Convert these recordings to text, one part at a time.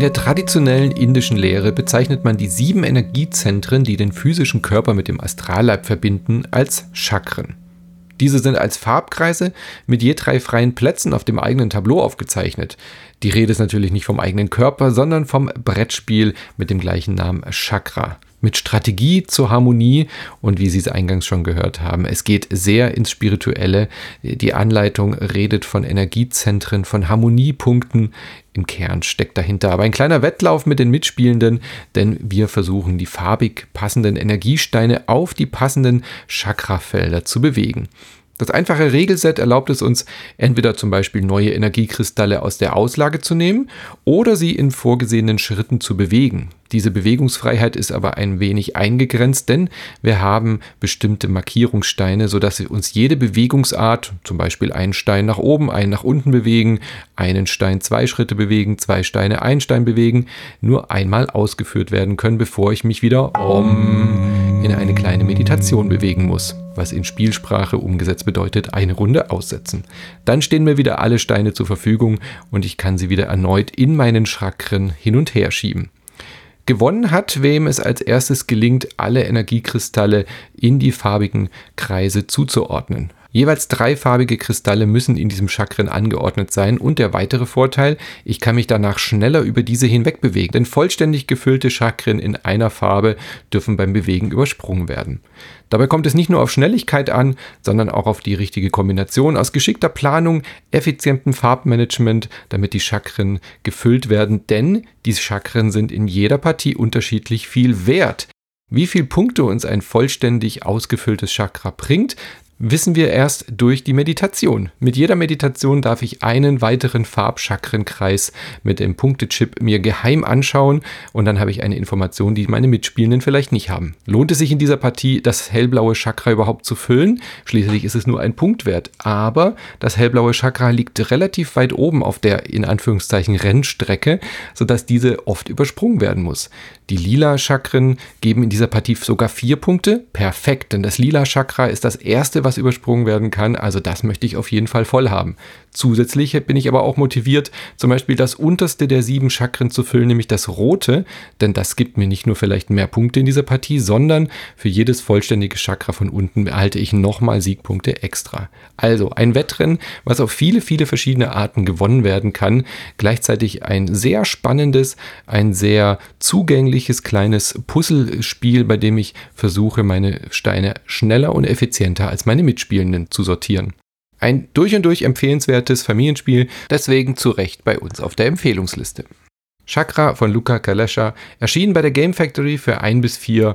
In der traditionellen indischen Lehre bezeichnet man die sieben Energiezentren, die den physischen Körper mit dem Astralleib verbinden, als Chakren. Diese sind als Farbkreise mit je drei freien Plätzen auf dem eigenen Tableau aufgezeichnet. Die Rede ist natürlich nicht vom eigenen Körper, sondern vom Brettspiel mit dem gleichen Namen Chakra mit Strategie zur Harmonie und wie Sie es eingangs schon gehört haben, es geht sehr ins Spirituelle. Die Anleitung redet von Energiezentren, von Harmoniepunkten. Im Kern steckt dahinter aber ein kleiner Wettlauf mit den Mitspielenden, denn wir versuchen die farbig passenden Energiesteine auf die passenden Chakrafelder zu bewegen. Das einfache Regelset erlaubt es uns, entweder zum Beispiel neue Energiekristalle aus der Auslage zu nehmen oder sie in vorgesehenen Schritten zu bewegen. Diese Bewegungsfreiheit ist aber ein wenig eingegrenzt, denn wir haben bestimmte Markierungssteine, sodass uns jede Bewegungsart, zum Beispiel einen Stein nach oben, einen nach unten bewegen, einen Stein zwei Schritte bewegen, zwei Steine einen Stein bewegen, nur einmal ausgeführt werden können, bevor ich mich wieder um kleine Meditation bewegen muss, was in Spielsprache umgesetzt bedeutet, eine Runde aussetzen. Dann stehen mir wieder alle Steine zur Verfügung und ich kann sie wieder erneut in meinen Chakren hin und her schieben. Gewonnen hat, wem es als erstes gelingt, alle Energiekristalle in die farbigen Kreise zuzuordnen. Jeweils drei farbige Kristalle müssen in diesem Chakren angeordnet sein und der weitere Vorteil, ich kann mich danach schneller über diese hinweg bewegen, denn vollständig gefüllte Chakren in einer Farbe dürfen beim Bewegen übersprungen werden. Dabei kommt es nicht nur auf Schnelligkeit an, sondern auch auf die richtige Kombination aus geschickter Planung, effizientem Farbmanagement, damit die Chakren gefüllt werden, denn die Chakren sind in jeder Partie unterschiedlich viel wert. Wie viele Punkte uns ein vollständig ausgefülltes Chakra bringt, wissen wir erst durch die Meditation. Mit jeder Meditation darf ich einen weiteren Farbchakrenkreis mit dem Punktechip mir geheim anschauen und dann habe ich eine Information, die meine Mitspielenden vielleicht nicht haben. Lohnt es sich in dieser Partie, das hellblaue Chakra überhaupt zu füllen? Schließlich ist es nur ein Punktwert, aber das hellblaue Chakra liegt relativ weit oben auf der in Anführungszeichen Rennstrecke, sodass diese oft übersprungen werden muss. Die lila Chakren geben in dieser Partie sogar vier Punkte. Perfekt, denn das lila Chakra ist das erste, was übersprungen werden kann. Also das möchte ich auf jeden Fall voll haben. Zusätzlich bin ich aber auch motiviert, zum Beispiel das unterste der sieben Chakren zu füllen, nämlich das rote, denn das gibt mir nicht nur vielleicht mehr Punkte in dieser Partie, sondern für jedes vollständige Chakra von unten erhalte ich nochmal Siegpunkte extra. Also ein Wettrennen, was auf viele, viele verschiedene Arten gewonnen werden kann. Gleichzeitig ein sehr spannendes, ein sehr zugängliches kleines Puzzlespiel, bei dem ich versuche, meine Steine schneller und effizienter als meine Mitspielenden zu sortieren. Ein durch und durch empfehlenswertes Familienspiel, deswegen zu Recht bei uns auf der Empfehlungsliste. Chakra von Luca Kalescha erschien bei der Game Factory für ein bis vier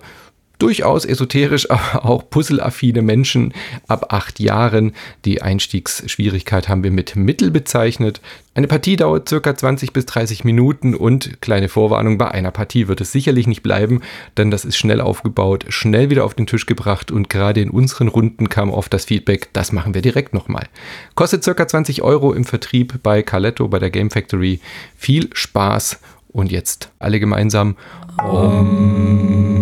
durchaus esoterisch, aber auch puzzleaffine Menschen ab acht Jahren. Die Einstiegsschwierigkeit haben wir mit Mittel bezeichnet. Eine Partie dauert circa 20 bis 30 Minuten und kleine Vorwarnung, bei einer Partie wird es sicherlich nicht bleiben, denn das ist schnell aufgebaut, schnell wieder auf den Tisch gebracht und gerade in unseren Runden kam oft das Feedback, das machen wir direkt nochmal. Kostet circa 20 Euro im Vertrieb bei Caletto, bei der Game Factory. Viel Spaß und jetzt alle gemeinsam. Um